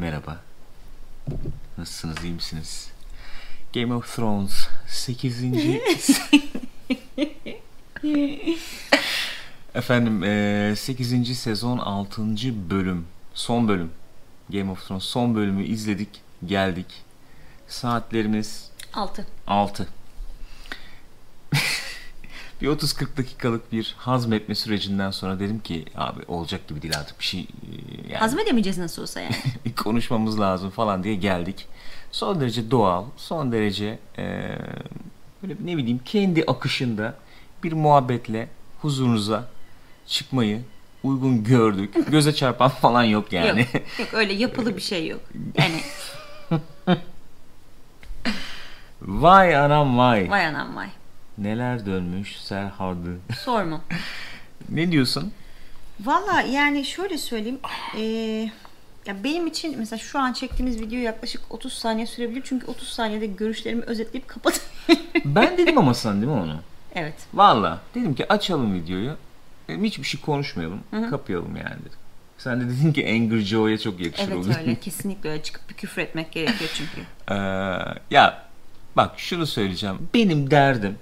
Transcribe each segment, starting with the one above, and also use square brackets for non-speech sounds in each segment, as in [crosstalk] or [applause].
Merhaba. Nasılsınız, iyi misiniz? Game of Thrones 8. [laughs] Efendim 8. sezon 6. bölüm. Son bölüm. Game of Thrones son bölümü izledik. Geldik. Saatlerimiz 6. 6. [laughs] bir 30-40 dakikalık bir hazmetme sürecinden sonra dedim ki abi olacak gibi değil artık bir şey e, yani Hazmedemeyeceğiz nasıl olsa yani. [laughs] konuşmamız lazım falan diye geldik. Son derece doğal, son derece e, böyle ne bileyim kendi akışında bir muhabbetle huzurunuza çıkmayı uygun gördük. [laughs] Göze çarpan falan yok yani. Yok, yok öyle yapılı bir şey yok. [laughs] Yani vay anam vay. vay anam vay. Neler dönmüş Serhardı. Sorma. ne diyorsun? Valla yani şöyle söyleyeyim. eee, ya benim için mesela şu an çektiğimiz video yaklaşık 30 saniye sürebilir. Çünkü 30 saniyede görüşlerimi özetleyip kapatabilirim. Ben dedim ama sana değil mi onu? evet. Valla dedim ki açalım videoyu. Dedim, hiçbir şey konuşmayalım. Kapayalım yani dedim. Sen de dedin ki Angry Joe'ya çok yakışır Evet öyle. [laughs] Kesinlikle öyle. Çıkıp bir küfür etmek gerekiyor çünkü. Ee, ya bak şunu söyleyeceğim. Benim derdim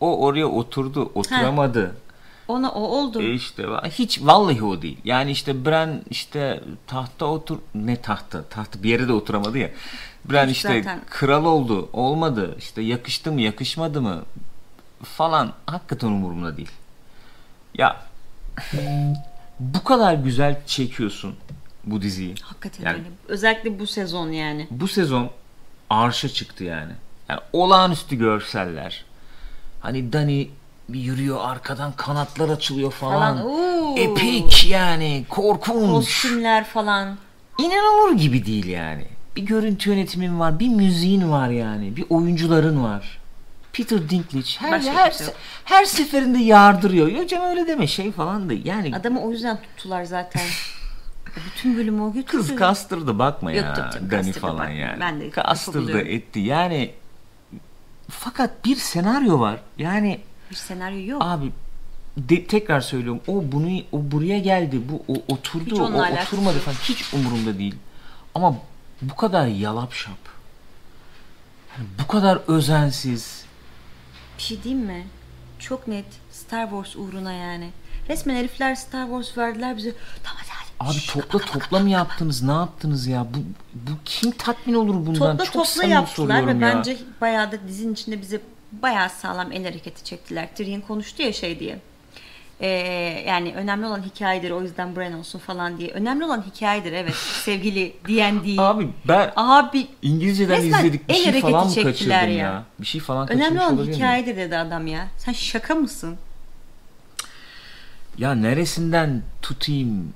o oraya oturdu, oturamadı. Ona o oldu. E işte hiç vallahi o değil. Yani işte Bran işte tahta otur ne tahta? Tahta bir yere de oturamadı ya. Bran Hiç işte zaten- kral oldu, olmadı. işte yakıştı mı, yakışmadı mı falan hakikaten umurumda değil. Ya bu kadar güzel çekiyorsun bu diziyi. Hakikaten Yani- öyle. Özellikle bu sezon yani. bu sezon arşa çıktı yani. Yani olağanüstü görseller. Hani Dani bir yürüyor arkadan kanatlar açılıyor falan. Falan, oo. Epik yani korkunç. Kostümler falan. İnanılır gibi değil yani. Bir görüntü yönetimin var, bir müziğin var yani, bir oyuncuların var. Peter Dinklage her Başka her, yok. her seferinde yardırıyor. Ya Cem öyle deme şey falan da yani Adamı o yüzden tuttular zaten. [laughs] Bütün bölümü o götürdü. kız kastırdı bakma Yok, ya yok Dani falan bakma. yani. Ben de kastırdı etti yani fakat bir senaryo var. Yani Bir senaryo yok. abi de, tekrar söylüyorum o bunu o buraya geldi bu o oturdu Hiç o oturmadı falan hiç umurumda değil. Ama bu kadar yalap şap. Yani bu kadar özensiz. Bir şey diyeyim mi? Çok net Star Wars uğruna yani. Resmen herifler Star Wars verdiler bize. Tamam hadi. Abi Şşş, topla topla mı yaptınız? Ne yaptınız ya? Bu bu kim tatmin olur bundan? Topla Çok topla yaptılar ve ya. bence bayağı da dizinin içinde bize bayağı sağlam el hareketi çektiler. Tyrion konuştu ya şey diye. Ee, yani önemli olan hikayedir o yüzden Bran olsun falan diye. Önemli olan hikayedir evet [laughs] sevgili diyen değil. Abi ben Abi İngilizceden izledik bir el şey falan mı kaçırdım ya? ya. Bir şey falan önemli olan hikayedir dedi adam ya. Sen şaka mısın? Ya neresinden tutayım?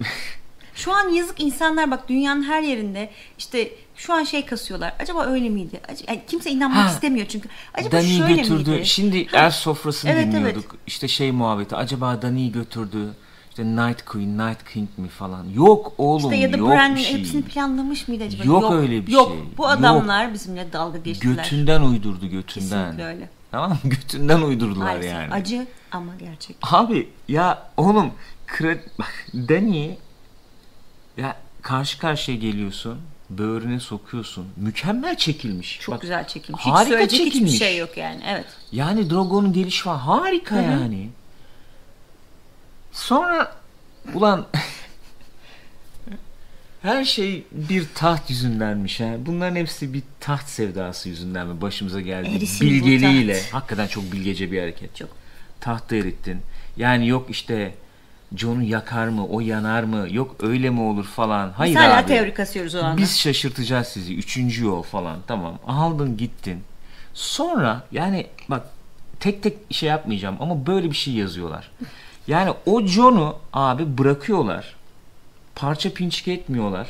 [laughs] Şu an yazık insanlar bak dünyanın her yerinde işte şu an şey kasıyorlar. Acaba öyle miydi? Ac- yani kimse inanmak Ha. istemiyor çünkü. Acaba Dani'yi şöyle götürdü. miydi? Şimdi er sofrasını Evet, dinliyorduk. İşte şey muhabbeti. Acaba Dani'yi götürdü. İşte Night Queen, Night King mi falan. Yok oğlum İşte ya da yok Bran bir şey. hepsini planlamış mıydı acaba? Yok öyle bir yok. şey. Bu Yok. adamlar bizimle dalga geçtiler. Götünden uydurdu götünden. Kesinlikle öyle. Tamam mı? [laughs] Götünden uydurdular Maalesef. yani. Acı ama gerçek. Abi ya oğlum kre... bak Dani ya karşı karşıya geliyorsun böğrüne sokuyorsun. Mükemmel çekilmiş. Çok Bak, güzel çekilmiş. harika Hiç söyleyecek çekilmiş. hiçbir şey yok yani. Evet. Yani Drogo'nun gelişi var. Harika yani. Sonra ulan [laughs] her şey bir taht yüzündenmiş ha. Bunların hepsi bir taht sevdası yüzünden mi başımıza geldi? Erisin Bilgeliğiyle. taht. Hakikaten çok bilgece bir hareket. Çok. Tahtı erittin. Yani yok işte Jon'u yakar mı, o yanar mı, yok öyle mi olur falan. Hayır Biz hala abi. teori kasıyoruz o anda. Biz şaşırtacağız sizi. Üçüncü yol falan. Tamam. Aldın gittin. Sonra yani bak tek tek şey yapmayacağım ama böyle bir şey yazıyorlar. Yani o John'u abi bırakıyorlar. Parça pinçik etmiyorlar.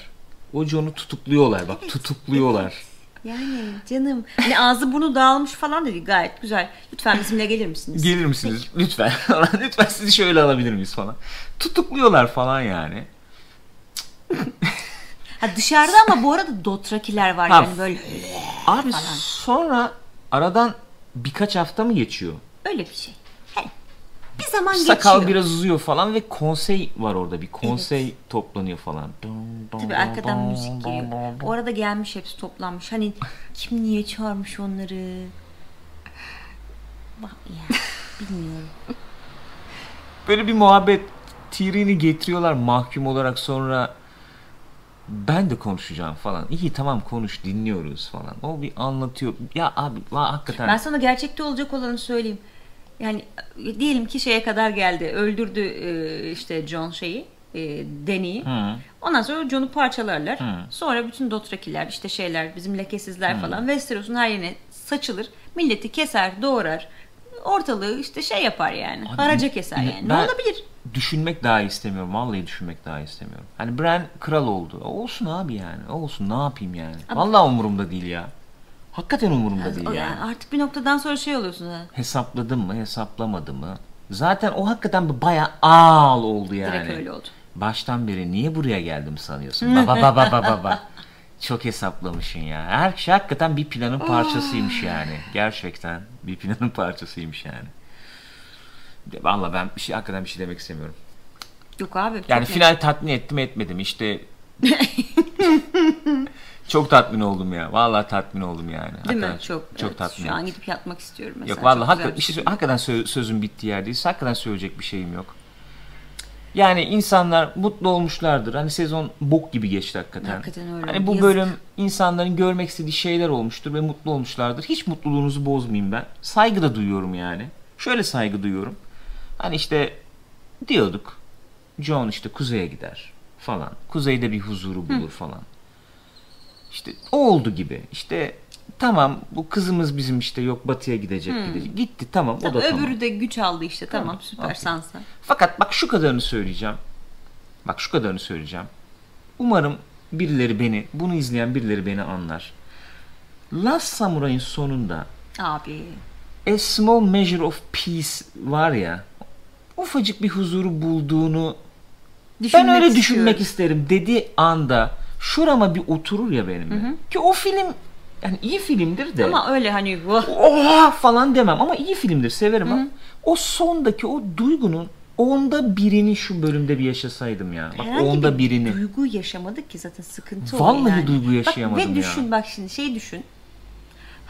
O John'u tutukluyorlar. Bak tutukluyorlar. [laughs] Yani canım. Hani ağzı burnu dağılmış falan dedi. Gayet güzel. Lütfen bizimle gelir misiniz? Gelir misiniz? Lütfen. [laughs] Lütfen sizi şöyle alabilir miyiz falan. Tutukluyorlar falan yani. Ha dışarıda ama bu arada dotrakiler var Ha. yani böyle Abi Falan. sonra aradan birkaç hafta mı geçiyor? öyle bir şey. Biz zaman sakal geçiyor. biraz uzuyor falan ve konsey var orada bir konsey toplanıyor falan. Tabii arkadan müzik geliyor. O arada gelmiş hepsi toplanmış. Hani kim niye çağırmış onları? Bak ya [laughs] bilmiyorum. Böyle bir muhabbet Tyrion'i getiriyorlar mahkum olarak sonra ben de konuşacağım falan. İyi tamam konuş dinliyoruz falan. O bir anlatıyor. Ya abi va, hakikaten Ben sana gerçekte olacak olanı söyleyeyim. Yani diyelim ki şeye kadar geldi. Öldürdü e, işte John şeyi. E. Hı. Ondan sonra John'u parçalarlar. Hı. Sonra bütün Dothrakiler işte şeyler bizim lekesizler falan Westeros'un her yerine saçılır. Milleti keser, doğrar. Ortalığı işte şey yapar yani. Abi, Haraca keser yani. Ne olabilir? düşünmek daha istemiyorum. Vallahi düşünmek daha istemiyorum. Hani Bran kral oldu. Olsun abi yani. Olsun ne yapayım yani. Vallahi umurumda değil ya. Hakikaten umurumda değil yani. yani artık bir noktadan sonra şey oluyorsun ha. Hesapladım mı, hesaplamadı mı? Zaten o hakikaten bir bayağı ağal oldu yani. Direkt öyle oldu. Baştan beri niye buraya geldim sanıyorsun? Baba baba baba baba. Çok hesaplamışsın ya. Her şey hakikaten bir planın parçasıymış yani. Gerçekten bir planın parçasıymış yani. Vallahi ben bir şey hakikaten bir şey demek istemiyorum. Yok abi. Yani final tatmin ettim etmedim işte. [laughs] çok tatmin oldum ya. Vallahi tatmin oldum yani. Değil mi? Hakikaten Çok. çok evet, tatmin Şu an gidip yatmak istiyorum mesela. Yok vallahi hakikaten, bir şey, hakikaten sö- sözün bittiği yerdeyiz. Hakikaten söyleyecek bir şeyim yok. Yani insanlar mutlu olmuşlardır. Hani sezon bok gibi geçti hakikaten. Hakikaten öyle. Hani bu Yazık. bölüm insanların görmek istediği şeyler olmuştur ve mutlu olmuşlardır. Hiç mutluluğunuzu bozmayayım ben. Saygı da duyuyorum yani. Şöyle saygı duyuyorum. Hani işte diyorduk. John işte kuzeye gider falan. Kuzeyde bir huzuru bulur falan. İşte o oldu gibi. İşte tamam bu kızımız bizim işte yok batıya gidecek gidecek. Gitti tamam o da tamam. öbürü de güç aldı işte tamam, Tamam, süper okey. Sansa. Fakat bak şu kadarını söyleyeceğim. Bak şu kadarını söyleyeceğim. Umarım birileri beni, bunu izleyen birileri beni anlar. Last Samurai'ın sonunda Abi. A Small Measure of Peace var ya, ufacık bir huzuru bulduğunu ben öyle istiyorum. düşünmek isterim dediği anda şurama bir oturur ya benim. Ki o film yani iyi filmdir de. Ama öyle hani vah. oha falan demem ama iyi filmdir severim ama o sondaki o duygunun onda birini şu bölümde bir yaşasaydım ya. Bak Herhangi onda bir birini. duygu yaşamadık ki zaten sıkıntı o Vallahi yani. duygu Bak, yaşayamadım ve ya. düşün bak şimdi şey düşün.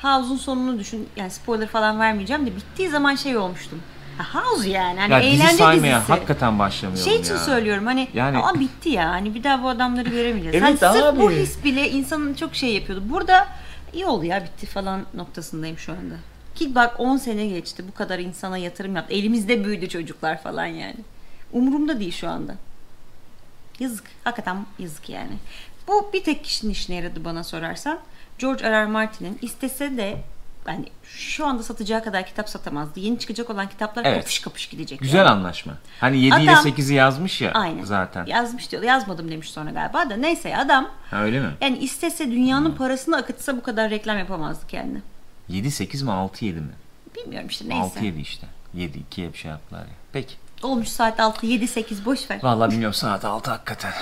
House'un sonunu düşün. Yani spoiler falan vermeyeceğim de bittiği zaman şey olmuştum. House yani. Hani ya dizi eğlence saymaya dizisi. hakikaten başlamıyorum Şey için ya. söylüyorum hani Yani- ama bitti ya. Hani bir daha bu adamları göremeyeceğiz. Evet hani sırf bu his bile insanın çok şey yapıyordu. Burada iyi oldu ya bitti falan noktasındayım şu anda. Ki bak 10 sene geçti. Bu kadar insana yatırım yaptı. Elimizde büyüdü çocuklar falan yani. Umurumda değil şu anda. Yazık. Hakikaten yazık yani. Bu bir tek kişinin işine yaradı bana sorarsan. George R. R. Martin'in istese de yani şu anda satacağı kadar kitap satamazdı. Yeni çıkacak olan kitaplar Evet. kapış kapış gidecek. Güzel yani. anlaşma. Hani 7 ile Adam- 8'i yazmış ya Aynen. zaten. Yazmış diyor. Yazmadım demiş sonra galiba da. Neyse adam Ha, öyle mi? yani istese dünyanın parasını akıtsa bu kadar reklam yapamazdı kendine. 7 8 mi 6 7 mi? Bilmiyorum işte neyse. 6 7 işte. 7 2'ye bir şey yaptılar ya. Peki. Olmuş saat 6 7 8 boş ver. Vallahi bilmiyorum saat 6 hakikaten.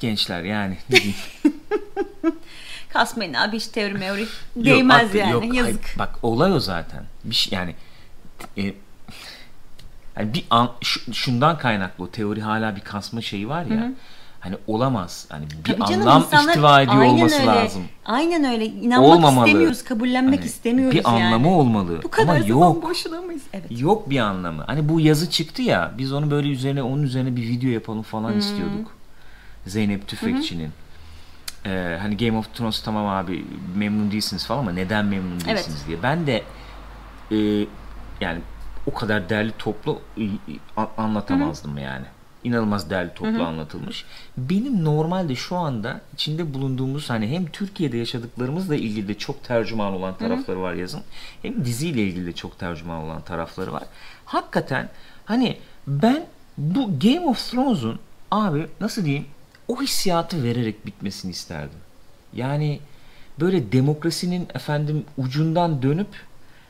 Gençler yani. Ne diyeyim? [laughs] Kasmayın abi hiç teori meori. Yok, Değmez haklı- yani. yok, Yazık. hayır, bak olay o zaten. Bir şey yani e, yani bir an, şu- şundan kaynaklı o teori hala bir kasma şeyi var ya. Hani olamaz. Hani bir Tabii canım, anlam ihtiva ediyor olması öyle. lazım. Aynen öyle. İnanmak Olmamalı. istemiyoruz, kabullenmek Hani istemiyoruz bir yani. anlamı olmalı. Bu kadar Ama zaman yok. boşuna mıyız? Evet. Yok bir anlamı. Hani bu yazı çıktı ya biz onu böyle üzerine onun üzerine bir video yapalım falan istiyorduk. Zeynep Tüfekçi'nin. Ee, hani Game of Thrones tamam abi memnun değilsiniz falan ama neden memnun değilsiniz Evet. diye. Ben de e, yani o kadar derli toplu e, e, a- anlatamazdım yani. İnanılmaz derli toplu anlatılmış. Benim normalde şu anda içinde bulunduğumuz hani hem Türkiye'de yaşadıklarımızla ilgili de çok tercüman olan tarafları var yazın. Hem diziyle ilgili de çok tercüman olan tarafları var. Hakikaten hani ben bu Game of Thrones'un abi nasıl diyeyim o hissiyatı vererek bitmesini isterdim. Yani böyle demokrasinin efendim ucundan dönüp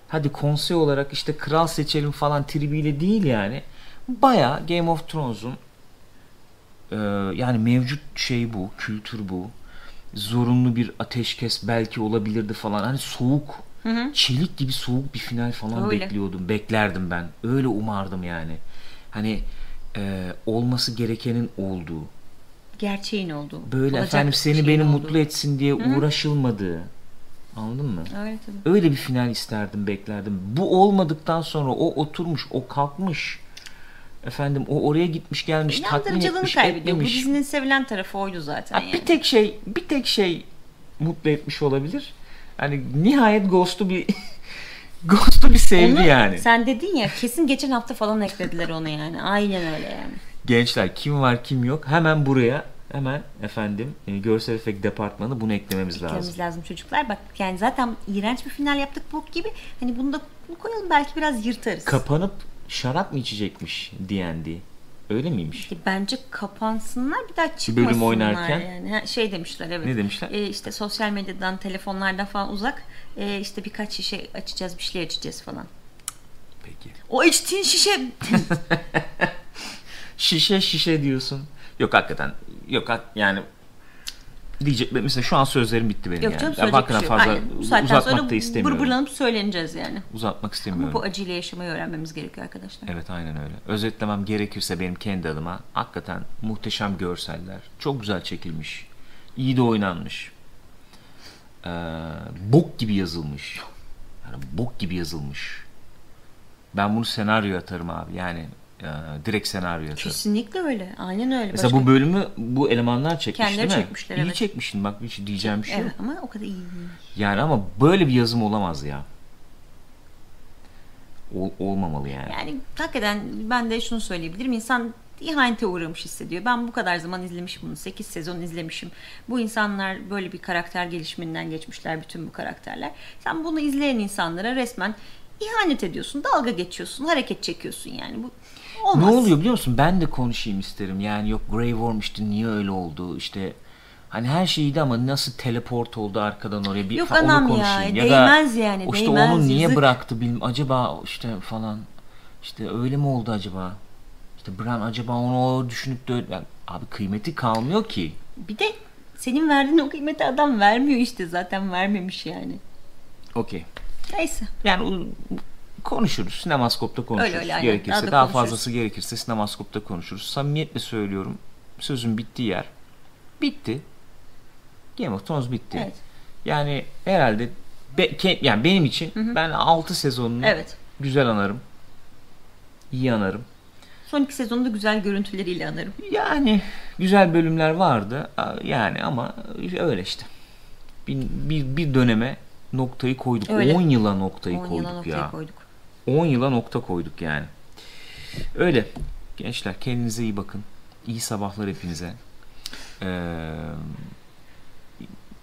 hadi konsey olarak işte kral seçelim falan tribiyle değil yani. Baya Game of Thrones'un e, yani mevcut şey bu, kültür bu. Zorunlu bir ateşkes belki olabilirdi falan. Hani soğuk Çelik gibi soğuk bir final falan Öyle. bekliyordum. Beklerdim ben. Öyle umardım yani. Hani e, olması gerekenin olduğu. Gerçeğin olduğu. Böyle efendim seni beni olduğu. mutlu etsin diye uğraşılmadığı. Anladın mı? Öyle tabii. Öyle bir final isterdim, beklerdim. Bu olmadıktan sonra o oturmuş, o kalkmış. Efendim o oraya gitmiş gelmiş, tatmin etmiş, kaybediyor. Bu etmemiş. dizinin sevilen tarafı oydu zaten Ha, yani. Bir tek şey, bir tek şey mutlu etmiş olabilir. Hani nihayet Ghost'u bir [laughs] Ghost'u bir sevdi Onu yani. Sen dedin ya kesin geçen hafta falan eklediler onu yani. Aynen öyle yani. Gençler kim var kim yok hemen buraya hemen efendim e, görsel efekt departmanı bunu eklememiz lazım. Eklememiz lazım çocuklar. Bak yani zaten iğrenç bir final yaptık bok gibi. Hani bunu da koyalım belki biraz yırtarız. Kapanıp şarap mı içecekmiş D&D? Öyle miymiş? E, Bence kapansınlar bir daha çıkmasınlar bölüm oynarken? yani. Ha, şey demişler evet. Ne demişler? E, işte sosyal medyadan, telefonlardan falan uzak. E, işte birkaç şişe açacağız, bir şeyler içeceğiz falan. Peki. O içtiğin şişe [laughs] Şişe şişe diyorsun. Yok hakikaten. Yok hak- yani diyecek mesela şu an sözlerim bitti benim Yok yani. canım hakikaten şey fazla Aynen. Uzatmak sonra da istemiyorum. bırbırlanıp söyleneceğiz yani. Uzatmak Ama istemiyorum. bu acıyla yaşamayı öğrenmemiz gerekiyor arkadaşlar. Evet aynen öyle. Özetlemem gerekirse benim kendi adıma hakikaten muhteşem görseller. Çok güzel çekilmiş. İyi de oynanmış. Ee, bok gibi yazılmış. Yani bok gibi yazılmış. Ben bunu senaryo atarım abi. Yani direkt senaryo atarım. Kesinlikle öyle. Aynen öyle. Mesela Başka- bu bölümü bu elemanlar çekmiş Kendileri değil mi? çekmişler, İyi evet. çekmişsin bak hiç diyeceğim bir şey yok. Evet ama o kadar iyi değil. Yani ama böyle bir yazım olamaz ya. Ol- olmamalı yani. Yani hakikaten ben de şunu söyleyebilirim. İnsan ihanete uğramış hissediyor. Ben bu kadar zaman izlemişim bunu. 8 sezon izlemişim. Bu insanlar böyle bir karakter gelişiminden geçmişler bütün bu karakterler. Sen bunu izleyen insanlara resmen ihanet ediyorsun. Dalga geçiyorsun. Hareket çekiyorsun yani. Bu olmaz. Ne oluyor biliyor musun? Ben de konuşayım isterim. Yani yok Grey Worm işte niye öyle oldu? İşte hani her şeydi ama nasıl teleport oldu arkadan oraya bir Yok fa- anam onu ya, konuşayım. değmez yani, işte değmez, onu niye yazık. bıraktı bilmem. Acaba işte falan işte öyle mi oldu acaba? İşte Bran acaba onu o düşünüp de yani abi kıymeti kalmıyor ki. Bir de senin verdiğin o kıymeti adam vermiyor işte. Zaten vermemiş yani. Okey. Neyse. Yani konuşuruz. Sinemaskopta konuşuruz. Öyle öyle, aynen. Gerekirse Daha da daha, konuşuruz. fazlası gerekirse sinemaskopta konuşuruz. Samimiyetle söylüyorum. Sözün bittiği yer bitti. Game of Thrones bitti. Evet. Yani herhalde be- ke- yani benim için ben 6 sezonunu Evet. güzel anarım. İyi anarım. Son iki sezonu da güzel görüntüleriyle anarım. Yani güzel bölümler vardı. Yani ama öyle işte. Bir, bir, bir döneme noktayı koyduk. Öyle. 10 yıla noktayı 10 koyduk yıla noktayı ya. koyduk. 10 yıla nokta koyduk yani. Öyle. Gençler kendinize iyi bakın. İyi sabahlar hepinize. Ee,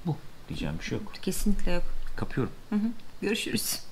bu diyeceğim bir şey yok. Kesinlikle yok. Kapıyorum. Hı hı. Görüşürüz. [laughs]